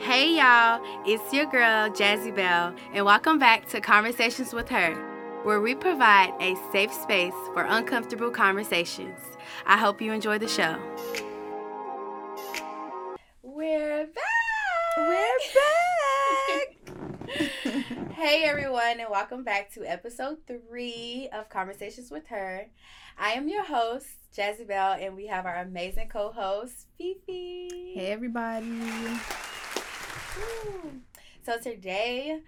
Hey y'all, it's your girl Jazzy Bell, and welcome back to Conversations with Her, where we provide a safe space for uncomfortable conversations. I hope you enjoy the show. We're back! We're back! hey everyone, and welcome back to episode three of Conversations with Her. I am your host, Jazzy Bell, and we have our amazing co host, Fifi. Hey everybody. So today,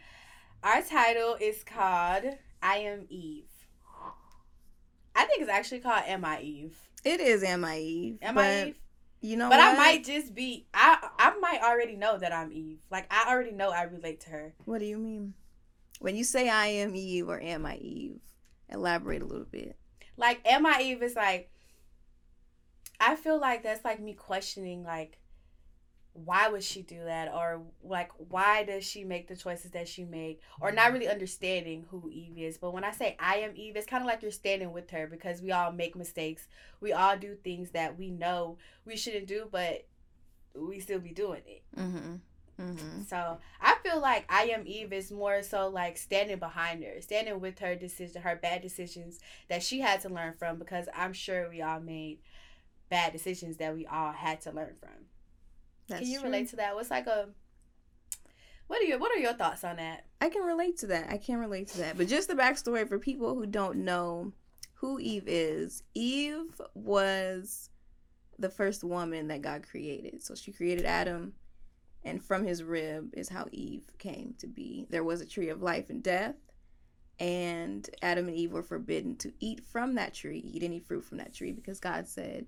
our title is called I Am Eve. I think it's actually called Am I Eve? It is Am I Eve? Am I Eve? You know But what? I might just be I I might already know that I'm Eve. Like I already know I relate to her. What do you mean? When you say I am Eve or Am I Eve? Elaborate a little bit. Like Am I Eve is like I feel like that's like me questioning like why would she do that? Or like why does she make the choices that she made or not really understanding who eve is. But when i say i am eve it's kind of like you're standing with her because we all make mistakes. We all do things that we know we shouldn't do but we still be doing it. Mm-hmm. Mm-hmm. so i feel like i am eve is more so like standing behind her standing with her decision her bad decisions that she had to learn from because i'm sure we all made bad decisions that we all had to learn from That's can you true. relate to that? What's like a what are your what are your thoughts on that? I can relate to that. I can relate to that. But just the backstory for people who don't know who Eve is. Eve was the first woman that God created. So she created Adam, and from his rib is how Eve came to be. There was a tree of life and death, and Adam and Eve were forbidden to eat from that tree, eat any fruit from that tree, because God said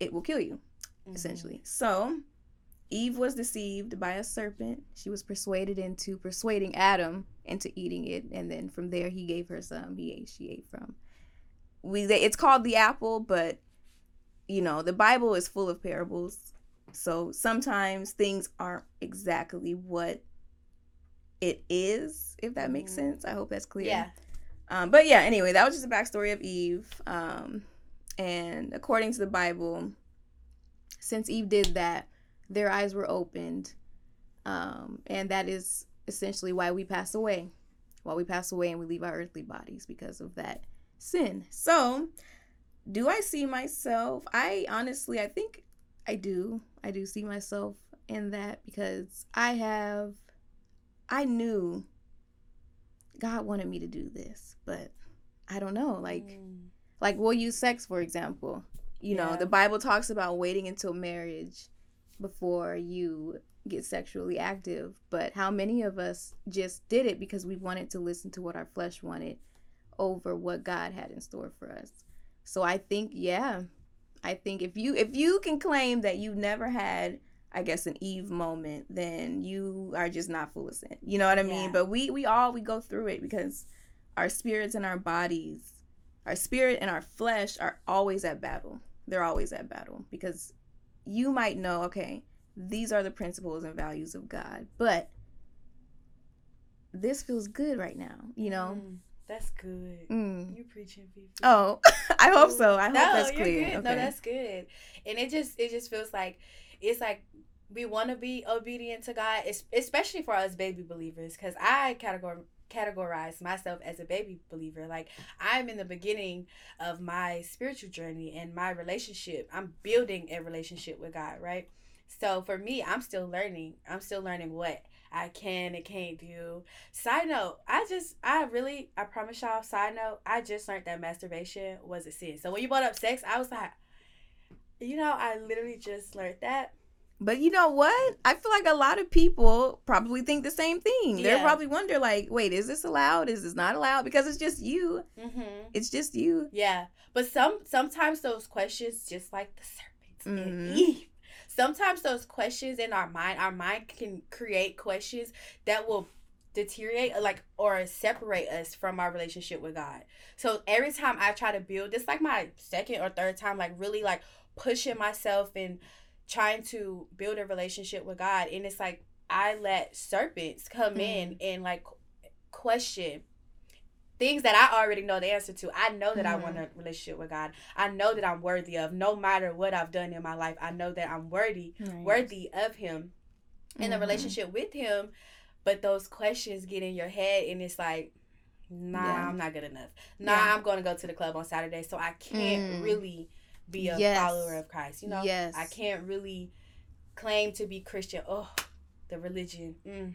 it will kill you, Mm-hmm. essentially. So Eve was deceived by a serpent. She was persuaded into persuading Adam into eating it, and then from there he gave her some. He ate. She ate from. We. they- It's called the apple, but you know the Bible is full of parables, so sometimes things aren't exactly what it is. If that makes Mhm. sense, I hope that's clear. Yeah. Um, but yeah, anyway, that was just the backstory of Eve. Um, and according to the Bible, since Eve did that, their eyes were opened. Um, and that is essentially why we pass away. Why we pass away and we leave our earthly bodies because of that sin. So, do I see myself? I honestly, I think I do. I do see myself in that because I have, I knew God wanted me to do this, but I don't know. Like, Mm. like we'll use sex for example. You know, the Bible talks about waiting until marriage before you get sexually active, but how many of us just did it because we wanted to listen to what our flesh wanted over what God had in store for us. So I think yeah, I think if you if you can claim that you've never had I guess an Eve moment, then you are just not full of sin. You know what I mean? Yeah. But we we all we go through it because our spirits and our bodies, our spirit and our flesh are always at battle. They're always at battle because you might know, okay, these are the principles and values of God, but this feels good right now, you know? Mm. That's good. Mm. You preaching, Fifi. Oh, I hope so. I hope no, that's clear. Good. Okay. No, that's good. And it just it just feels like it's like we want to be obedient to God, especially for us baby believers, because I categor categorize myself as a baby believer. Like I'm in the beginning of my spiritual journey and my relationship. I'm building a relationship with God, right? So for me, I'm still learning. I'm still learning what I can and can't do. Side note, I just, I really, I promise y'all, side note, I just learned that masturbation was a sin. So when you brought up sex, I was like, you know, I literally just learned that. But you know what? I feel like a lot of people probably think the same thing. They'll probably wonder, like, wait, is this allowed? Is this not allowed? Because it's just you. Mm-hmm. It's just you. Yeah, but some sometimes those questions, just like the serpents and Mhm. Eve, sometimes those questions in our mind, our mind can create questions that will deteriorate like or separate us from our relationship with God. So every time I try to build this like my second or third time like really like pushing myself and trying to build a relationship with God and it's like I let serpents come in and like question things that I already know the answer to. I know that I want a relationship with God. I know that I'm worthy of no matter what I've done in my life. I know that I'm worthy Right. worthy of him. in a Mhm. relationship with him, but those questions get in your head and it's like, nah, Yeah. I'm not good enough. Nah, Yeah. I'm going to go to the club on Saturday, so I can't Mm. really be a Yes. follower of Christ. You know, Yes. I can't really claim to be Christian. Oh, the religion. Mm.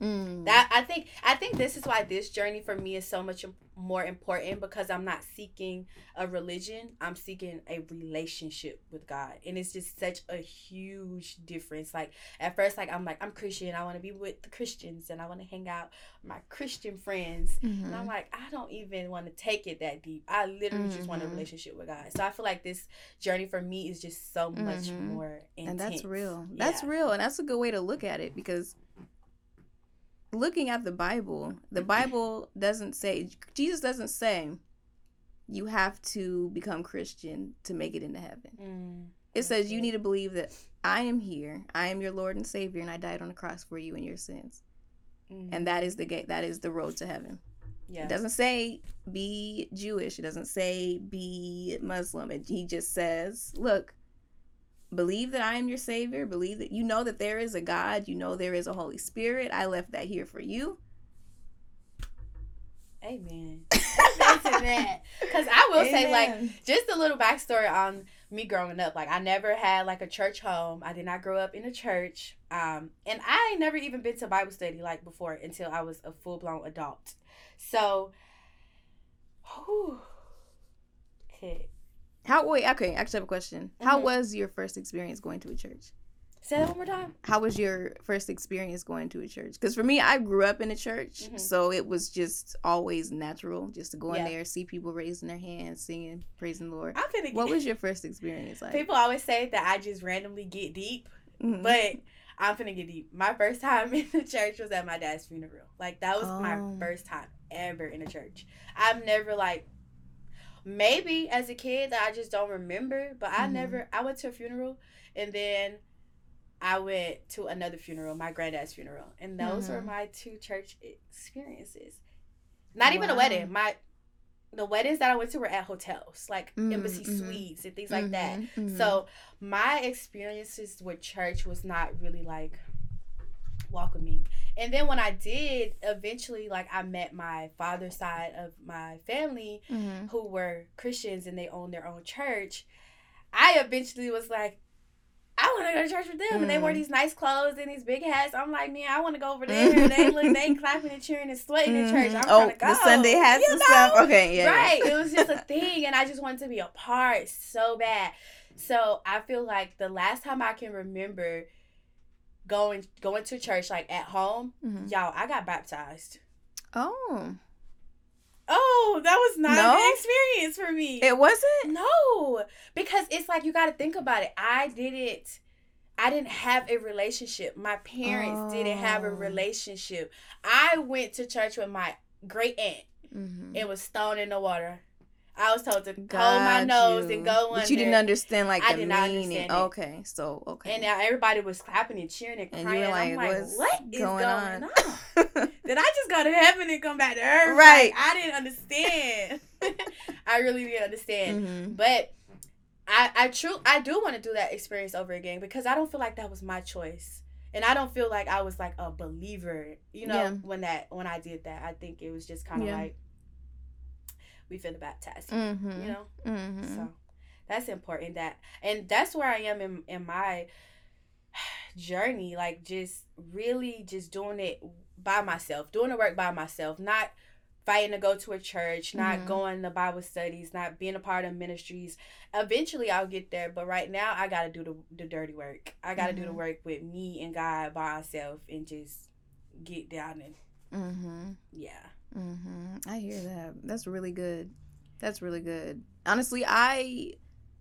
Mm. That I think I think this is why this journey for me is so much more important because I'm not seeking a religion. I'm seeking a relationship with God. And it's just such a huge difference. Like at first like I'm like I'm Christian. I want to be with the Christians and I want to hang out with my Christian friends. And Mhm. I'm like I don't even want to take it that deep. I literally just want a Mhm. relationship with God. So I feel like this journey for me is just so much Mhm. more intense. and that's real. That's Yeah. real, and that's a good way to look at it because looking at the Bible, the Bible doesn't say Jesus doesn't say you have to become Christian to make it into heaven. Mm, It says you need to believe that I am here, I am your Lord and Savior, and I died on the cross for you and your sins, Mhm. and that is the gate. That is the road to heaven. yeah. It doesn't say be Jewish. It doesn't say be Muslim. It, he just says, look, believe that I am your Savior. Believe that you know that there is a God. You know there is a Holy Spirit. I left that here for you. Amen. Amen to that. Because I will say, like, just a little backstory on me growing up. Like, I never had like a church home. I did not grow up in a church. Um, and I never even been to Bible study like before until I was a full blown adult. So, whew, okay. How wait? Okay, I actually have a question. How Mhm. was your first experience going to a church? Say that one more time. How was your first experience going to a church? Because for me, I grew up in a church, Mhm. so it was just always natural just to go in Yeah. there, see people raising their hands, singing, praising the Lord. I'm finna get- What was your first experience like? People always say that I just randomly get deep, Mhm. but I'm finna get deep. My first time in the church was at my dad's funeral. Like that was Oh. my first time ever in a church. I've never like maybe as a kid that I just don't remember, but I Mhm. never I went to a funeral and then I went to another funeral, my granddad's funeral. And those were Mhm. my two church experiences. Not even a wedding. My the weddings that I went to were at hotels, like Mm, embassy mhm. suites and things like that. Mhm, mhm. So my experiences with church was not really like welcoming. And then when I did, eventually like I met my father's side of my family Mhm. who were Christians and they owned their own church. I eventually was like, I want to go to church with them, and they wore Mm. these nice clothes and these big hats. I'm like, man, I want to go over there. and they look, they clapping and cheering and sweating in church. I'm Mhm. oh, trying to go. the Sunday hats you and know? stuff. Okay, yeah, yeah. right. It was just a thing, and I just wanted to be a part so bad. So I feel like the last time I can remember going going to church like at home, Mhm. y'all, I got baptized. Oh, Oh, that was not No? a good experience for me. it wasn't. no, because it's like you got to think about it. I didn't. I didn't have a relationship. My parents didn't have a Oh. relationship. I went to church with my great aunt. Mhm. It was thrown in the water. I was told to hold Got my nose you. and go under. But you didn't understand like I the did not meaning. understand it. Okay, so okay. And now everybody was clapping and cheering and And crying. you were I'm like, like, "What's what is going on?" on? Did I just go to heaven and come back to earth? Right. Like, I didn't understand. I really didn't understand. Mhm. But I I true I do want to do that experience over again because I don't feel like that was my choice. And I don't feel like I was like a believer, you know, Yeah. when that when I did that. I think it was just kind of Yeah. like we finna baptize you, Mhm. you know. Mhm. So that's important that and that's where I am in in my journey like just really just doing it by myself, doing the work by myself, not fighting to go to a church, not Mhm. going to Bible studies, not being a part of ministries. Eventually I'll get there, but right now I got to do the the dirty work. I got to do the Mhm. work with me and God by myself and just get down and Mhm. yeah. Mhm. I hear that. That's really good. That's really good. Honestly, I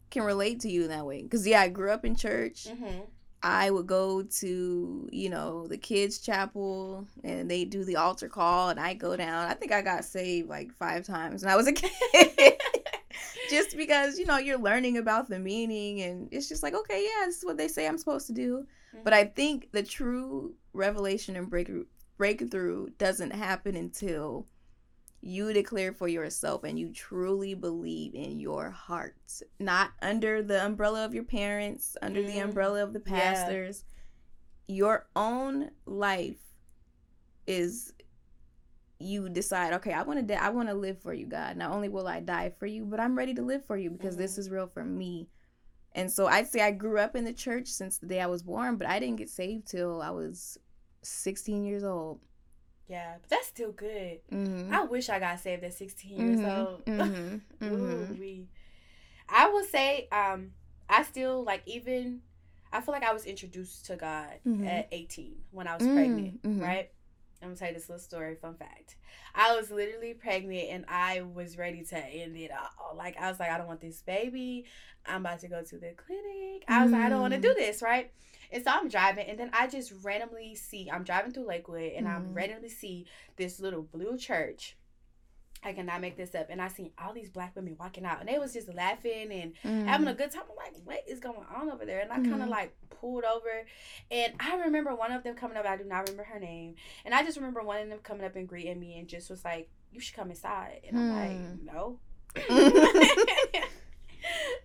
can relate to you in that way because yeah, I grew up in church. Mhm. I would go to, you know, the kids' chapel and they do the altar call and I go down. I think I got saved like five times when I was a kid. just because, you know, you're learning about the meaning and it's just like, okay, yeah, this is what they say I'm supposed to do. But I think the true revelation and breakthrough breakthrough doesn't happen until you declare for yourself and you truly believe in your heart, not under the umbrella of your parents, under the Mhm. umbrella of the Yeah. pastors. your own life is you decide, okay, I want to die. I want to live for you, God. Not only will I die for you, but I'm ready to live for you because mm-hmm. this is real for me. And so I'd say I grew up in the church since the day I was born, but I didn't get saved till I was 16 years old. Yeah, but that's still good. Mm-hmm. I wish I got saved at 16 years mm-hmm. old. Mm-hmm. Ooh, mm-hmm. we. I would say, um, I still like even. I feel like I was introduced to God mm-hmm. at 18 when I was pregnant, mm-hmm. right? I'm gonna tell you this little story. Fun fact: I was literally pregnant and I was ready to end it all. Like I was like, I don't want this baby. I'm about to go to the clinic. I was mm. like, I don't want to do this, right? And so I'm driving, and then I just randomly see I'm driving through Lakewood, and mm. I randomly see this little blue church I cannot make this up. And I seen all these black women walking out, and they was just laughing and mm. having a good time. I'm like, what is going on over there? And I mm. kind of like pulled over, and I remember one of them coming up. I do not remember her name, and I just remember one of them coming up and greeting me, and just was like, "You should come inside." And I'm like, mm. "No."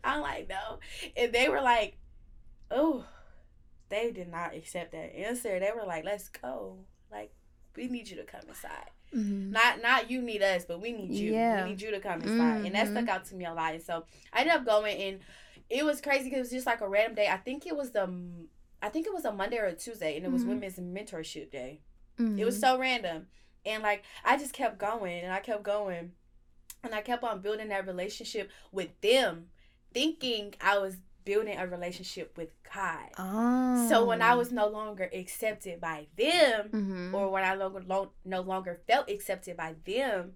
I'm like, "No," and they were like, "Oh." They did not accept that answer. They were like, "Let's go." Like, we need you to come inside. Mm-hmm. Not not you need us, but we need you. Yeah. We need you to come inside. Mm-hmm. And that stuck mm-hmm. out to me a lot. And so I ended up going and it was crazy because it was just like a random day. I think it was the I think it was a Monday or a Tuesday and it was mm-hmm. women's mentorship day. It was mm-hmm. so random. And like I just kept going and I kept going. And I kept on building that relationship with them, thinking I was building a relationship with God. Oh. So when I oh. was no longer accepted by them, mm-hmm. or when I no, no longer felt accepted by them,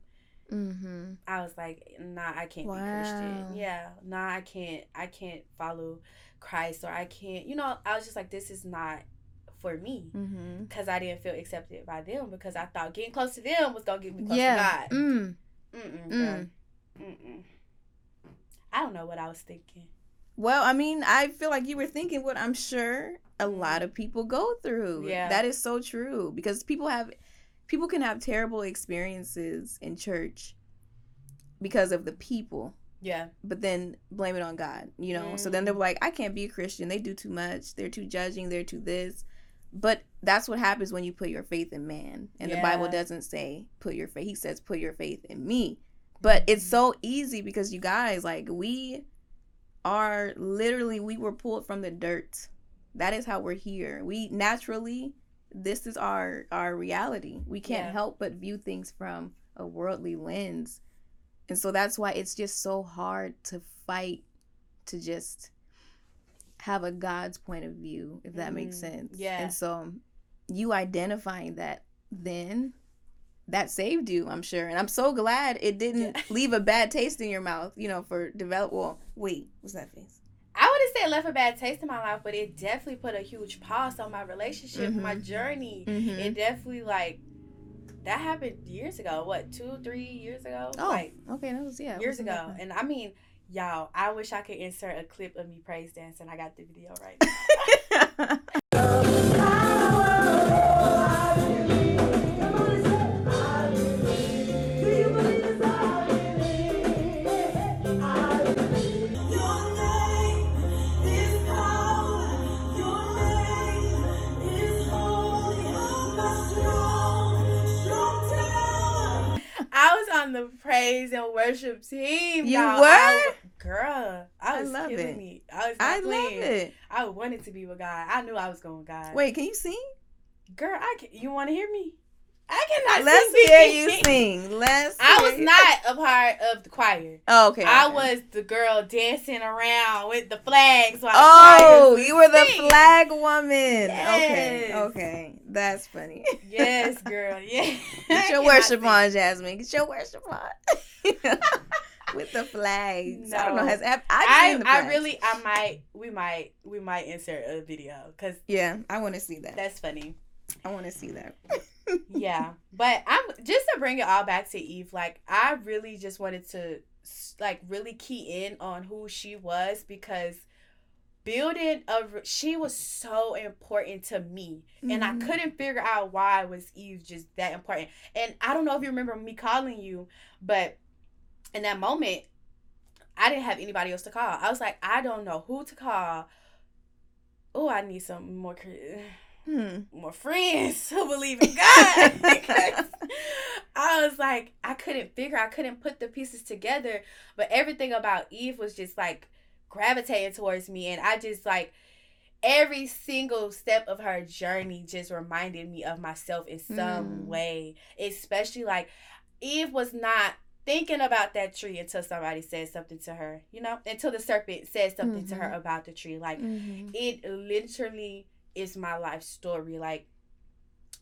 mm-hmm. I was like, nah, I can't wow. be Christian. Yeah, nah, I can't. I can't follow Christ, or I can't. You know, I was just like, this is not for me because mm-hmm. I didn't feel accepted by them because I thought getting close to them was gonna get me close yeah. to God. Mm. Mm-mm, mm. Mm-mm. I don't know what I was thinking. Well, I mean, I feel like you were thinking what I'm sure a lot of people go through. Yeah. That is so true because people have people can have terrible experiences in church because of the people. Yeah. But then blame it on God, you know? Mm. So then they're mm. like, I can't be a Christian. They do too much. They're too judging. They're too this. But that's what happens when you put your faith in man. And yeah. the Bible doesn't say put your faith. He says put your faith in me. But it's mm. so easy because you guys, like, we are literally we were pulled from the dirt. That is how we're here. We naturally this is our our reality. We can't yeah. help but view things from a worldly lens. And so that's why it's just so hard to fight to just have a God's point of view, if that mm, makes sense. Yeah. And so you identifying that then that saved you, I'm sure. And I'm so glad it didn't yeah. leave a bad taste in your mouth, you know, for develop well, wait, what's that face? I wouldn't say it left a bad taste in my life, but it definitely put a huge pause on my relationship, mm-hmm. my journey. Mm-hmm. It definitely like that happened years ago. What, two, three years ago? Oh, like, okay, that was yeah, years ago. And I mean, y'all, I wish I could insert a clip of me praise dancing. I got the video right and worship team. You y'all. were, I, girl. I was I love killing it. me. I was. I love it. I wanted to be with God. I knew I was going with God. Wait, can you sing? Girl, I can. You want to hear me? I cannot Let's sing. hear you sing. Let's. I was not a part of the choir. Oh, okay. I okay. was the girl dancing around with the flags. While oh, you were the flag woman. Yes. Okay. Okay. That's funny. Yes, girl. Yeah. Get your worship on, Jasmine. Get your worship on. with the flags. No. I don't know. Has I've I, I really I might we might we might insert a video because yeah I want to see that. That's funny. I want to see that yeah, but I'm just to bring it all back to Eve. Like I really just wanted to like really key in on who she was because building a she was so important to me mm-hmm. and i mm-hmm. couldn't figure out why was eve just that important and i don't know if you remember me calling you but in that moment i didn't have anybody else to call i was like i don't know who to call oh i need some more Hmm. more friends who believe in God. because I was like, I couldn't figure, I couldn't put the pieces together. But everything about Eve was just like gravitating towards me. And I just like, every single step of her journey just reminded me of myself in some Mm. way. Especially like, Eve was not thinking about that tree until somebody said something to her, you know, until the serpent said something to her Mhm. about the tree. Like, Mhm. it literally is my life story. Like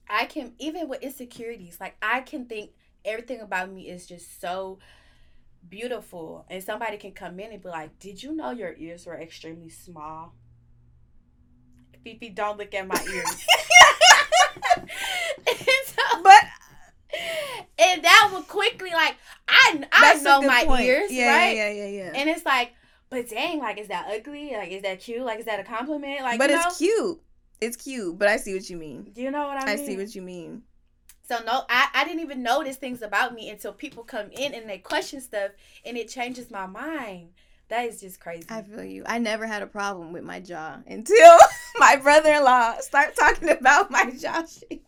I can even with insecurities, like I can think everything about me is just so beautiful. And somebody can come in and be like, Did you know your ears were extremely small? Fifi, don't look at my ears. and, so- But and that would quickly like I I know my point. ears, yeah, right? Yeah, yeah, yeah, yeah. And it's like, but dang, like is that ugly? Like is that cute? Like is that a compliment? Like but it's know? cute. It's cute. But I see what you mean. You know what I I mean? I see what you mean. So no, I, I didn't even notice things about me until people come in and they question stuff and it changes my mind. That is just crazy. I feel you. I never had a problem with my jaw until my brother-in-law start talking about my jaw shape.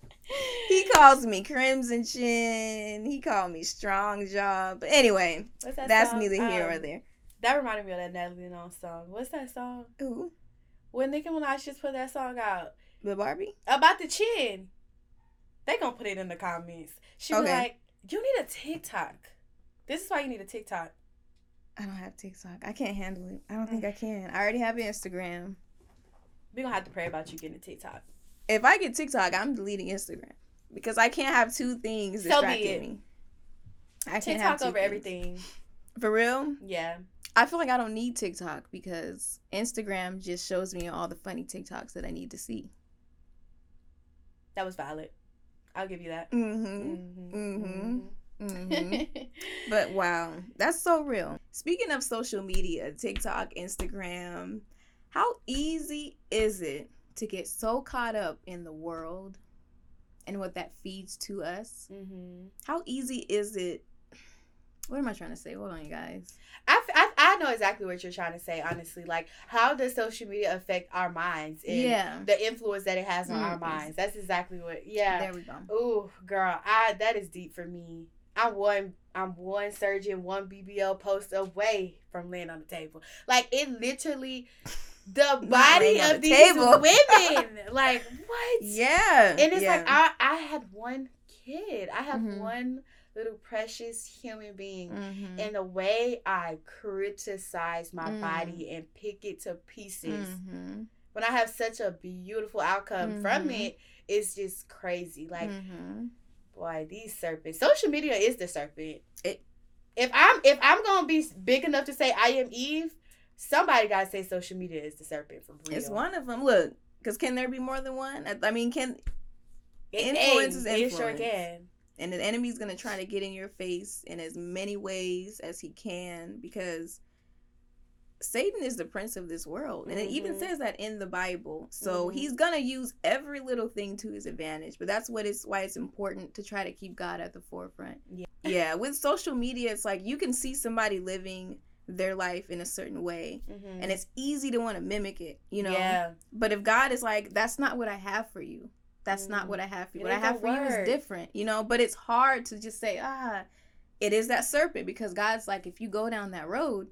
He calls me crimson chin. He called me strong jaw. But anyway, What's that that's song? neither here Um, or there. That reminded me of that Natalie Nunn song. What's that song? Ooh, When Nicki Minaj just put that song out the Barbie. about the chin. They gonna put it in the comments. She was like, "You need a TikTok. This is why you need a TikTok." I don't have TikTok. I can't handle it. I don't think I can. I already have Instagram. We gonna have to pray about you getting a TikTok. If I get TikTok, I'm deleting Instagram because I can't have two things So distracting it. me. I can't have TikTok two over things. everything. For real? Yeah. I feel like I don't need TikTok because Instagram just shows me all the funny TikToks that I need to see. That was valid. I'll give you that. Mm-hmm. Mm-hmm. Mm-hmm. but wow, that's so real. Speaking of social media, TikTok, Instagram, how easy is it to get so caught up in the world and what that feeds to us? mm-hmm. How easy is it? What am I trying to say? Hold on, you guys. I, f- I, I know exactly what you're trying to say, honestly. Like, how does social media affect our minds and Yeah. the influence that it has on our Mm. minds? That's exactly what, yeah. There we go. Ooh, girl, I that is deep for me. I'm one, I'm one surgeon, one BBL post away from laying on the table. Like, it literally, the body of the these table. women. like, what? Yeah. And it's yeah. like, I, I had one kid, I have Mhm. one little precious human being Mhm. and the way I criticize my Mm. body and pick it to pieces Mhm. when I have such a beautiful outcome from Mhm. it, it's just crazy. Like, Mhm. boy, these serpents. Social media is the serpent. It- if I'm if I'm gonna be big enough to say I am Eve, somebody gotta say social media is the serpent for real. It's one of them. Look, because can there be more than one? I- mean, can It, influence hey, is It sure can. And the enemy's gonna try to get in your face in as many ways as he can because Satan is the prince of this world, and it even Mhm. says that in the Bible. So Mhm. he's gonna use every little thing to his advantage. But that's what it's why it's important to try to keep God at the forefront. Yeah. yeah. With social media, it's like you can see somebody living their life in a certain way, Mhm. and it's easy to want to mimic it. You know. yeah, But if God is like, that's not what I have for you. That's not Mm. what I have for you. It What I have for you is different, you know. But it's hard to just say, ah, it is that serpent because God's like, if you go down that road,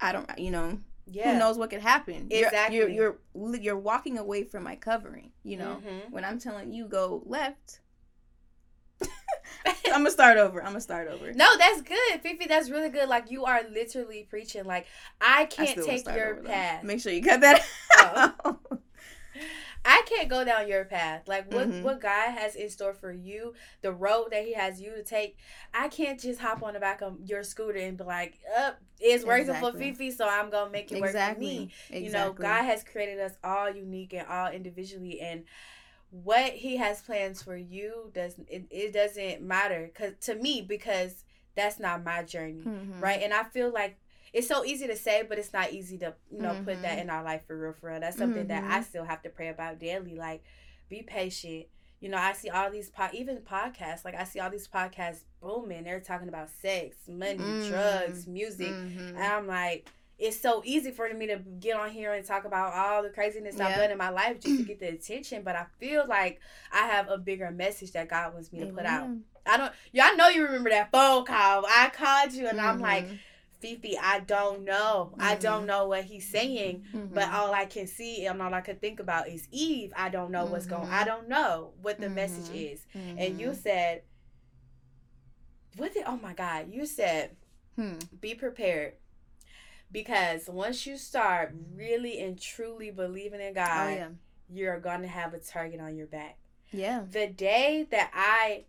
I don't, you know, yeah. who knows what could happen. Exactly. You're, you're you're you're walking away from my covering. You know, Mhm. when I'm telling you go left, I'm gonna start over. I'm gonna start over. No, that's good, Fifi. That's really good. Like you are literally preaching. Like I I can't wanna take your over, though. path. Make sure you cut that Oh. I can't go down your path. Like what Mhm. what God has in store for you, the road that He has you to take. I can't just hop on the back of your scooter and be like, "Up, it's working for Fifi, so I'm gonna make it work for me." Exactly. You know, God has created us all unique and all individually, and what He has plans for you does it, it doesn't matter because to me because that's not my journey, Mhm. right? And I feel like it's so easy to say, but it's not easy to you know put that Mhm. in our life for real, for real. That's something that Mhm. I still have to pray about daily. Like, be patient. You know, I see all these po- even podcasts. Like I see all these podcasts booming. They're talking about sex, money, Mm. drugs, music, Mhm. and I'm like, it's so easy for me to get on here and talk about all the craziness I've done in my life just to get the attention. But I feel like I have a bigger message that God wants me to put out. I don't. Y'all know you remember that phone call. I called you and I'm like, Mhm. Fifi, I don't know. I Mhm. don't know what he's saying. But Mhm. all I can see and all I can think about is Eve. I don't know what's going. I don't know what the message Mhm. is. And you said, what did? Oh my God! You said Hmm. be prepared because once you start really and truly believing in God, Oh yeah. you're gonna have a target on your back. Yeah. The day that I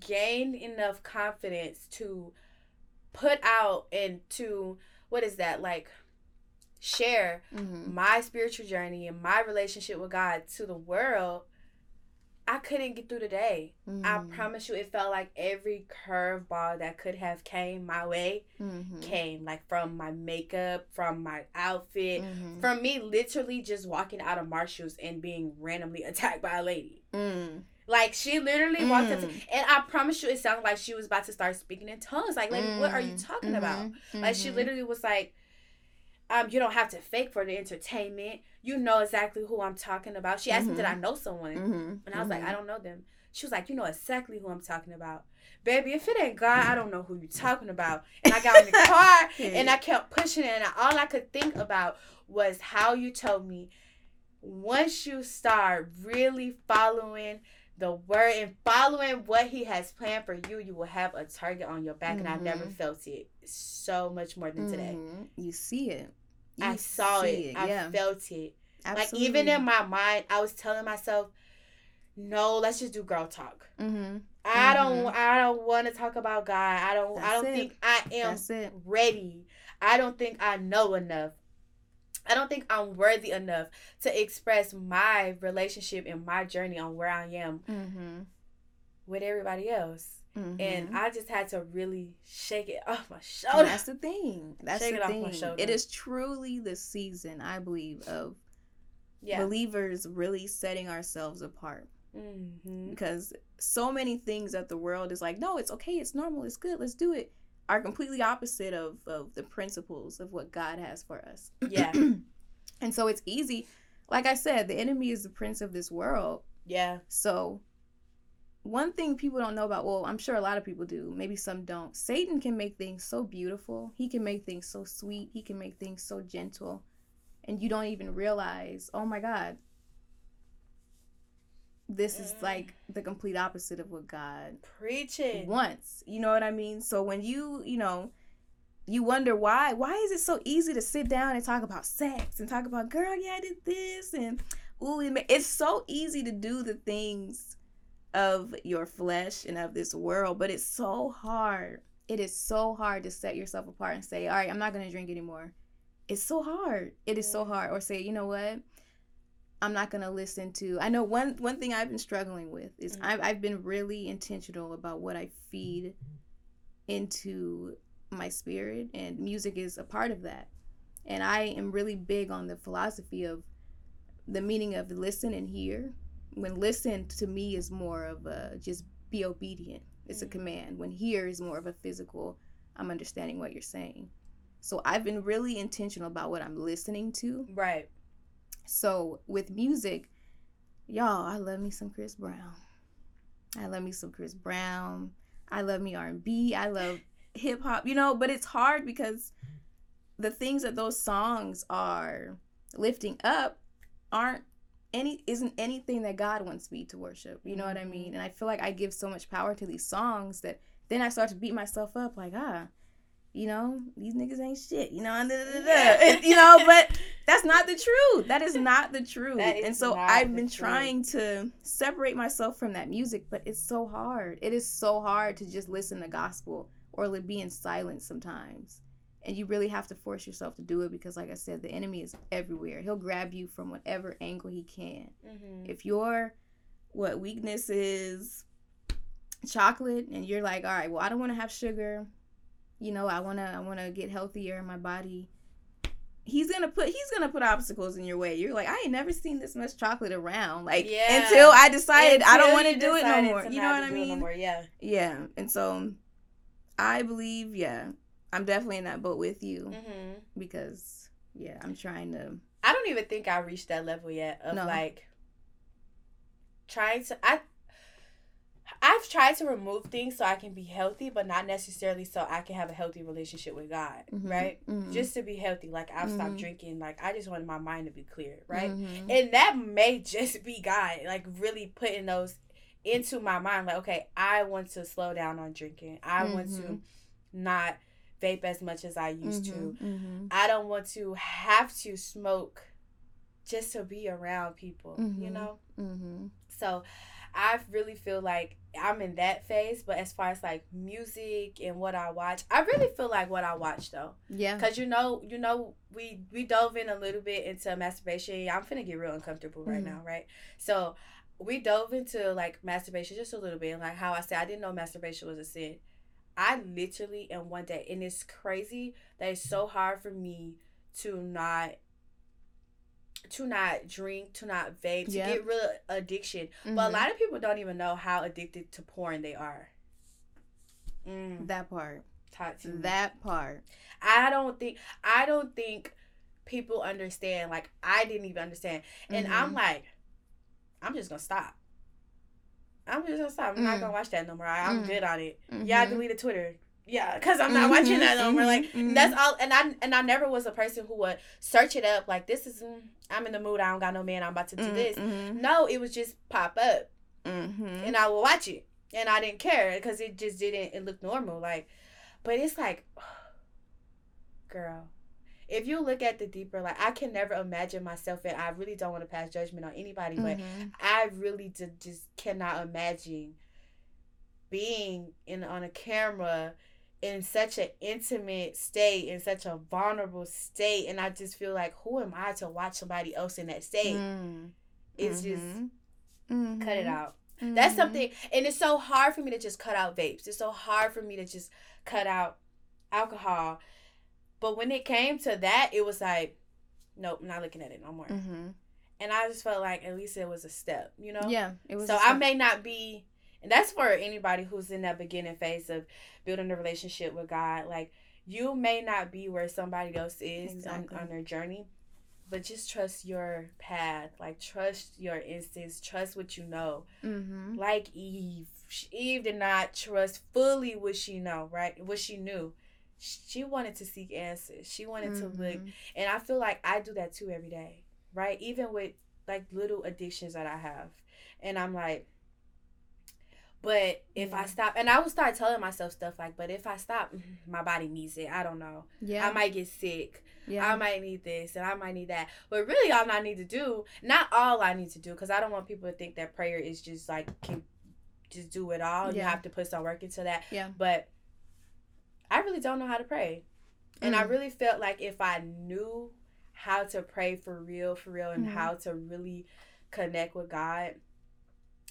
gained enough confidence to put out and to what is that like share Mm-hmm. my spiritual journey and my relationship with God to the world, I couldn't get through the day. I promise you, it felt like every curveball that could have came my way Mm-hmm. came, like from my makeup, from my outfit, Mm-hmm. from me literally just walking out of Marshalls and being randomly attacked by a lady. Mm. Like she literally walked up, to, Mm. and I promise you, it sounded like she was about to start speaking in tongues. Like, lady, what are you Mm. talking about? Mhm. Like she Mhm. literally was like, um, you don't have to fake for the entertainment. You know exactly who I'm talking about. She asked me, did I know someone? Mhm. And I was like. I don't know them. She was like, you know exactly who I'm talking about. Baby, if it ain't God, I don't know who you talking about. And I got in the car and I kept pushing it and all I could think about was how you told me once you start really following the word and following what he has planned for you, you will have a target on your back. And I've never Mhm. felt it so much more than today. Mhm. You see it. I saw see it. I yeah. felt it. Absolutely. Like even in my mind, I was telling myself, "No, let's just do girl talk. Mhm. I don't. I don't want to talk about God. I don't. I don't it. think I am ready. I don't think I know enough. I don't think I'm worthy enough to express my relationship and my journey on where I am Mm-hmm. with everybody else." Mm-hmm. And I just had to really shake it off my And shoulder. that's the thing. That's Shake the it thing. It is truly the season, I believe, of Yeah. believers really setting ourselves apart. hmm Because so many things that the world is like, no, it's okay, it's normal, it's good, let's do it, are completely opposite of, of the principles of what God has for us. Yeah. and so it's easy. Like I said, the enemy is the prince of this world. Yeah. So, one thing people don't know about, well, I'm sure a lot of people do, maybe some don't. Satan can make things so beautiful. He can make things so sweet. He can make things so gentle. And you don't even realize, oh my God, this is Mm. like the complete opposite of what God Preaching. wants. You know what I mean? So, when you, you know, you wonder why why is it so easy to sit down and talk about sex and talk about girl yeah i did this and ooh it's so easy to do the things of your flesh and of this world but it's so hard it is so hard to set yourself apart and say all right i'm not going to drink anymore it's so hard it is so hard or say you know what i'm not going to listen to i know one one thing i've been struggling with is Mhm. I've, I've been really intentional about what i feed into my spirit and music is a part of that and i am really big on the philosophy of the meaning of listen and hear when listen to me is more of a just be obedient it's a Mhm. command when hear is more of a physical i'm understanding what you're saying so i've been really intentional about what i'm listening to Right. So with music y'all i love me some chris brown i love me some chris brown i love me r&b i love hip hop, you know, but it's hard because the things that those songs are lifting up aren't any isn't anything that God wants me to worship. You know what I mean? And I feel like I give so much power to these songs that then I start to beat myself up like, ah, you know, these niggas ain't shit, you know, and you know, but that's not the truth. That is not the truth. And so I've been truth. trying to separate myself from that music, but it's so hard. It is so hard to just listen to gospel or be in silence sometimes. And you really have to force yourself to do it because, like I said, the enemy is everywhere. He'll grab you from whatever angle he can. Mm-hmm. If your what weakness is chocolate and you're like, all right, well, I don't want to have sugar. You know, I wanna I wanna get healthier in my body. He's gonna put he's gonna put obstacles in your way. You're like, I ain't never seen this much chocolate around. Like Yeah. until I decided I don't want to do it no more. You know what I no mean? more, Yeah. Yeah. And so I believe, yeah, I'm definitely in that boat with you hmm because yeah, I'm trying to. I don't even think I reached that level yet of No. like trying to I I've tried to remove things so I can be healthy, but not necessarily so I can have a healthy relationship with God, Mhm, right? mhm, Just to be healthy. Like I've stopped Mhm. drinking. Like I just wanted my mind to be clear, right? mhm, And that may just be God, like really putting those into my mind. Like, okay, I want to slow down on drinking. I want to Mhm. not vape as much as I used to. mhm, mhm. I don't want to have to smoke just to be around people, you know? So I really feel like I'm in that phase, but as far as like music and what I watch, I really feel like what I watch though. Yeah. Cause you know, you know, we we dove in a little bit into masturbation. I'm finna get real uncomfortable right Mhm. now, right? So we dove into like masturbation just a little bit, and like how I said, I didn't know masturbation was a sin. I literally in one day, and it's crazy that it's so hard for me to not to not drink, to not vape, to Yeah. get of addiction. But a Mhm. lot of people don't even know how addicted to porn they are. Mm, that part. talk to me. That part. I don't think I don't think people understand. Like I didn't even understand, and I'm Mhm. like, I'm just gonna stop. I'm just gonna stop. I'm not Mm. gonna watch that no more. I, I'm Mm. good on it. Yeah, I Mhm. deleted Twitter. Yeah, cause I'm not Mhm, watching that no more. Like mhm, that's all. And I and I never was a person who would search it up. Like this is mm, I'm in the mood. I don't got no man. I'm about to do Mhm, this. No, it was just pop up, mhm. and I would watch it, and I didn't care because it just didn't. It looked normal. Like, but it's like, girl, if you look at the deeper, like I can never imagine myself, and I really don't want to pass judgment on anybody, but Mhm. I really d- just cannot imagine being in on a camera in such an intimate state, in such a vulnerable state, and I just feel like, who am I to watch somebody else in that state? Mm. It's just Mhm. cut it out. That's Mhm. something, and it's so hard for me to just cut out vapes. It's so hard for me to just cut out alcohol. But when it came to that, it was like, nope, not looking at it no more. Mhm. And I just felt like at least it was a step, you know? Yeah, it was. So I may not be, and that's for anybody who's in that beginning phase of building a relationship with God. Like, you may not be where somebody else is Exactly. on, on their journey, but just trust your path. Like, trust your instincts, trust what you know. Mhm. Like Eve. Eve did not trust fully what she know, right? What she knew. She wanted to seek answers. She wanted to look Mhm. and I feel like I do that too every day, right? Even with like little addictions that I have. And I'm like, but if I stop, and I will start telling myself stuff like, but if I stop, mm, my body needs it. I don't know. Yeah. I might get sick. yeah. I might need this and I might need that. But really, all I need to do, not all I need to do, because I don't want people to think that prayer is just like, can just do it all. You have to put some work into that. Yeah. But I really don't know how to pray. And I Mm. really felt like if I knew how to pray for real, for real, and Mhm. how to really connect with God.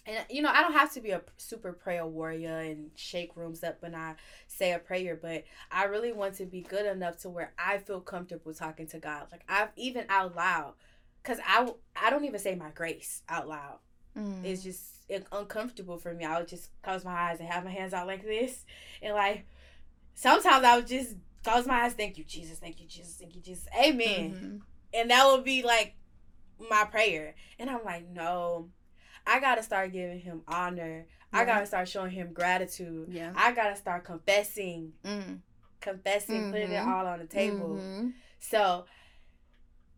And you know, I don't have to be a super prayer warrior and shake rooms up when I say a prayer, but I really want to be good enough to where I feel comfortable talking to God. Like I've even out loud, cause I I don't even say my grace out loud. Mm. It's just it, uncomfortable for me. I would just close my eyes and have my hands out like this, and like sometimes I would just close my eyes. Thank you, Jesus. Thank you, Jesus. Thank you, Jesus. Amen. Mhm. And that would be like my prayer. And I'm like, no, I gotta start giving him honor. I gotta start showing him gratitude. Yeah. I gotta start confessing, Mm. confessing, putting it Mhm. all on the table. Mhm. So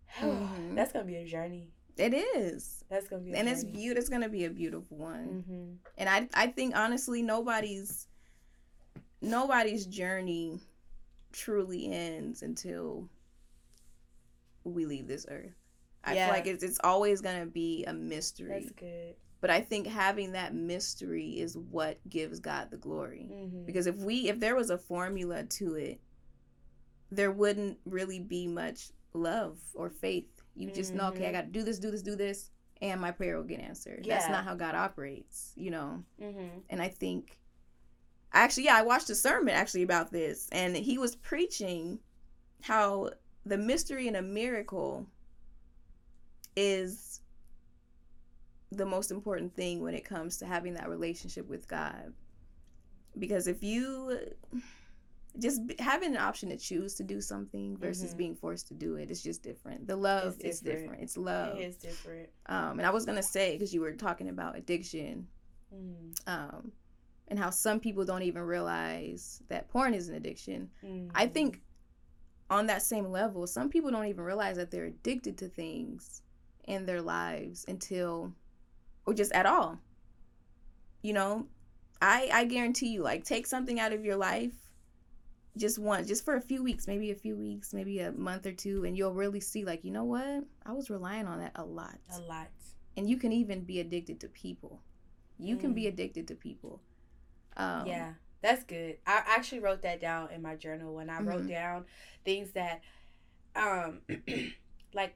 Mhm. that's gonna be a journey. It is. That's gonna be, a And it's journey. beautiful. It's gonna be a beautiful one. Mm-hmm. And I, I think honestly, nobody's, nobody's journey truly ends until we leave this earth. I Yeah. feel like it's it's always gonna be a mystery. That's good. But I think having that mystery is what gives God the glory. Mm-hmm. Because if we if there was a formula to it, there wouldn't really be much love or faith. You just know, okay, I Mhm. got to do this, do this, do this, and my prayer will get answered. That's not how God operates, you know. Mm-hmm. And I think, actually, yeah, I watched a sermon actually about this, and he was preaching how the mystery and a miracle is the most important thing when it comes to having that relationship with God. Because if you just having an option to choose to do something versus Mhm. being forced to do it, it is just different. The love It's is different. different. It's love. It is different. Um, and I was gonna say because you were talking about addiction, Mm. um, and how some people don't even realize that porn is an addiction. Mm. I think on that same level, some people don't even realize that they're addicted to things in their lives until, or just at all. You know, I I guarantee you, like take something out of your life, just once, just for a few weeks, maybe a few weeks, maybe a month or two, and you'll really see, like, you know what, I was relying on that a lot. a lot. And you can even be addicted to people. You can be Mm. addicted to people. Um, yeah, that's good. I actually wrote that down in my journal when I wrote Mhm. down things that, um, like,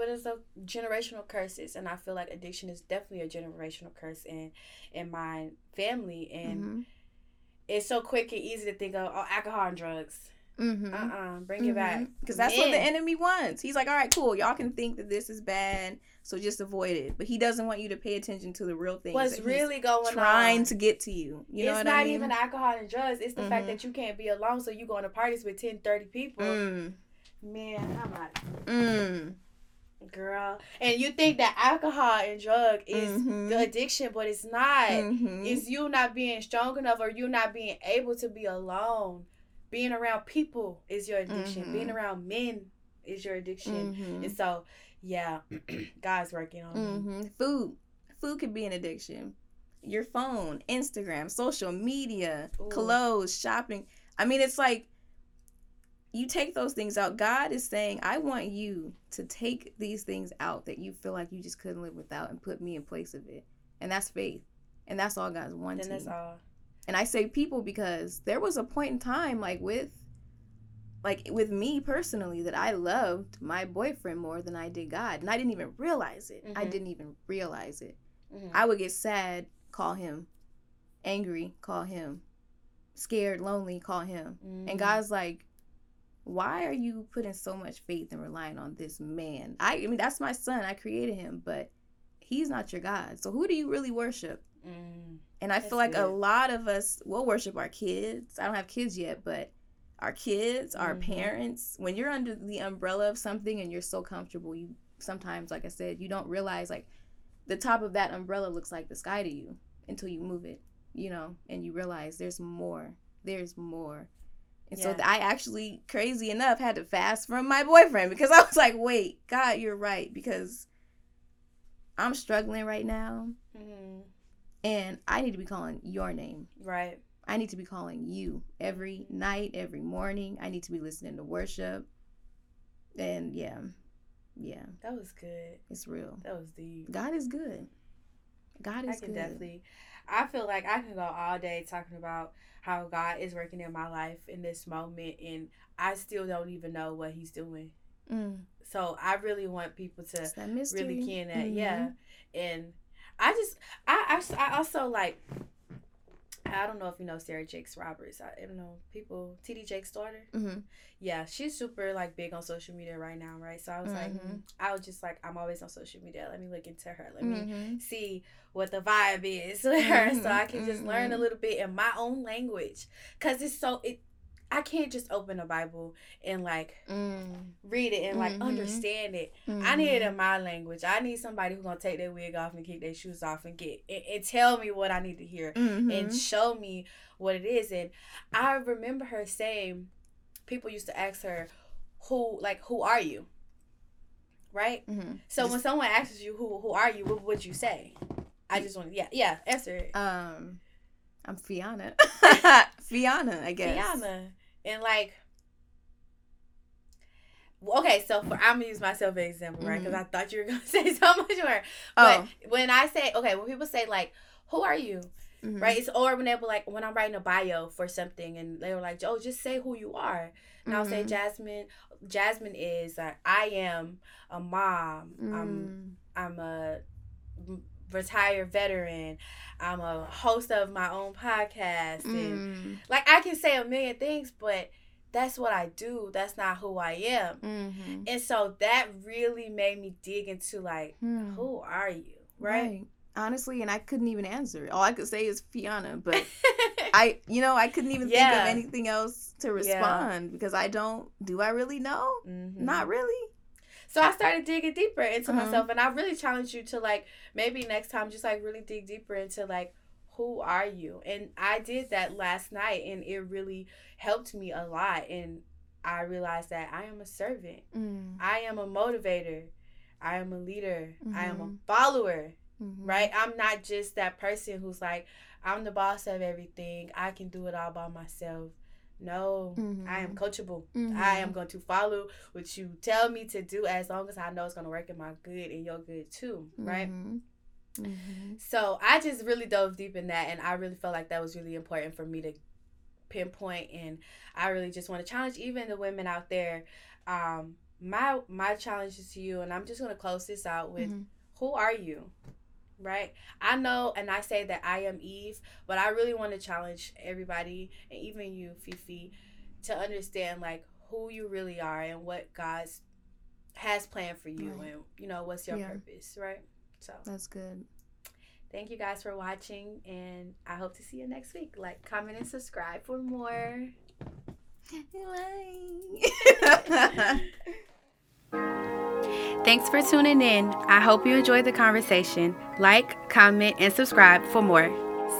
what is a generational curses? And I feel like addiction is definitely a generational curse in in my family, and mhm, it's so quick and easy to think of oh alcohol and drugs. mhm. Uh uh bring it back Because that's what the enemy wants. He's like, all right, cool. Y'all can think that this is bad, so just avoid it. But he doesn't want you to pay attention to the real thing What's really going trying on? to get to you. You know it's what not I mean? even alcohol and drugs. It's the fact Mhm. that you can't be alone, so you going to parties with 10, 30 people. Mm, Man, I'm not. mm, girl. And you think that alcohol and drug is Mhm. the addiction, but it's not. mhm. It's you not being strong enough or you not being able to be alone. Being around people is your addiction. Mhm. Being around men is your addiction. Mhm. And so, yeah, God's working on me. Mhm. Food. Food could be an addiction. Your phone, Instagram, social media, Ooh. clothes, shopping. I mean, it's like you take those things out. God is saying, I want you to take these things out that you feel like you just couldn't live without and put me in place of it. And that's faith. And that's all God's wanting. Then that's all. And I say people because there was a point in time, like with, like with me personally, that I loved my boyfriend more than I did God, and I didn't even realize it. I Mhm. didn't even realize it. Mhm. I would get sad, call him, angry, call him, scared, lonely, call him, Mhm. and God's like, why are you putting so much faith and relying on this man? I, I mean, that's my son. I created him, but he's not your God. So who do you really worship? Mm. And I feel like a lot of us will worship our kids. I don't have kids yet, but our kids, our Mhm. parents, when you're under the umbrella of something and you're so comfortable, you sometimes, like I said, you don't realize like the top of that umbrella looks like the sky to you until you move it, you know, and you realize there's more. There's more. And so Yeah. th- I actually, crazy enough, had to fast from my boyfriend because I was like, wait, God, you're right. Because I'm struggling right now Mhm. and I need to be calling your name. Right. I need to be calling you every night, every morning. I need to be listening to worship. And yeah, yeah, That was good. it's real. That was deep. God is good. God I is can good. definitely. I feel like I can go all day talking about how God is working in my life in this moment, and I still don't even know what He's doing. Mm, So I really want people to it's that mystery. really key in that, Mhm. yeah. And I just, I, I, I also like. I don't know if you know Sarah Jakes Roberts. I, I don't know people. TD Jakes' daughter. Mhm. Yeah, she's super like big on social media right now, right? So I was like, Mhm. mm, I was just like, I'm always on social media. Let me look into her. Let me Mhm. see what the vibe is with her so I can just learn a Mhm. little bit in my own language cuz it's so it I can't just open a Bible and like Mm, read it and like Mhm. understand it. I need it in my language. I need somebody who's going to take their wig off and kick their shoes off and get and, and tell me what I need to hear Mhm. and show me what it is and I remember her saying people used to ask her who like who are you? Right? Mhm. So Just- when someone asks you who who are you, what would you say? I just want yeah yeah answer it. um, I'm Fiona. Fiona, I guess. Fiona and like. Okay, so for I'm gonna use myself as an example, right? Because I thought you were gonna say so much more. But Oh, when I say okay, when people say like, "Who are you?" mhm. right? It's or when they were like when I'm writing a bio for something, and they were like, "Oh, just say who you are." And I'll say Mhm. Jasmine. Jasmine is uh, I am a mom. I'm Mm. I'm a retired veteran. I'm a host of my own podcast, and Mm. like I can say a million things, but that's what I do. That's not who I am. Mhm. And so that really made me dig into like, Hmm. who are you, right? Honestly, and I couldn't even answer. All I could say is Fiona, but I, you know, I couldn't even yeah. think of anything else to respond yeah. because I don't. Do I really know? Mm-hmm. Not really. So I started digging deeper into uh-huh. myself, and I really challenge you to like maybe next time just like really dig deeper into like who are you? And I did that last night, and it really helped me a lot. And I realized that I am a servant. Mm. I am a motivator. I am a leader. Mm-hmm. I am a mm-hmm. follower. Mm-hmm. Right? I'm not just that person who's like, I'm the boss of everything. I can do it all by myself. No, mm-hmm. I am coachable. Mm-hmm. I am going to follow what you tell me to do as long as I know it's going to work in my good and your good too, right? Mm-hmm. mm-hmm. So I just really dove deep in that, and I really felt like that was really important for me to pinpoint. And I really just want to challenge even the women out there. Um, my my challenge is to you, and I'm just going to close this out with, mm-hmm. who are you? Right? I know, and I say that I am Eve, but I really want to challenge everybody, and even you, Fifi, to understand like who you really are and what God's has planned for you, right. and you know what's your yeah. purpose, right? So that's good. Thank you guys for watching, and I hope to see you next week. Like, comment, and subscribe for more. Thanks for tuning in. I hope you enjoyed the conversation. Like, comment, and subscribe for more.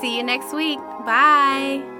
See you next week. Bye.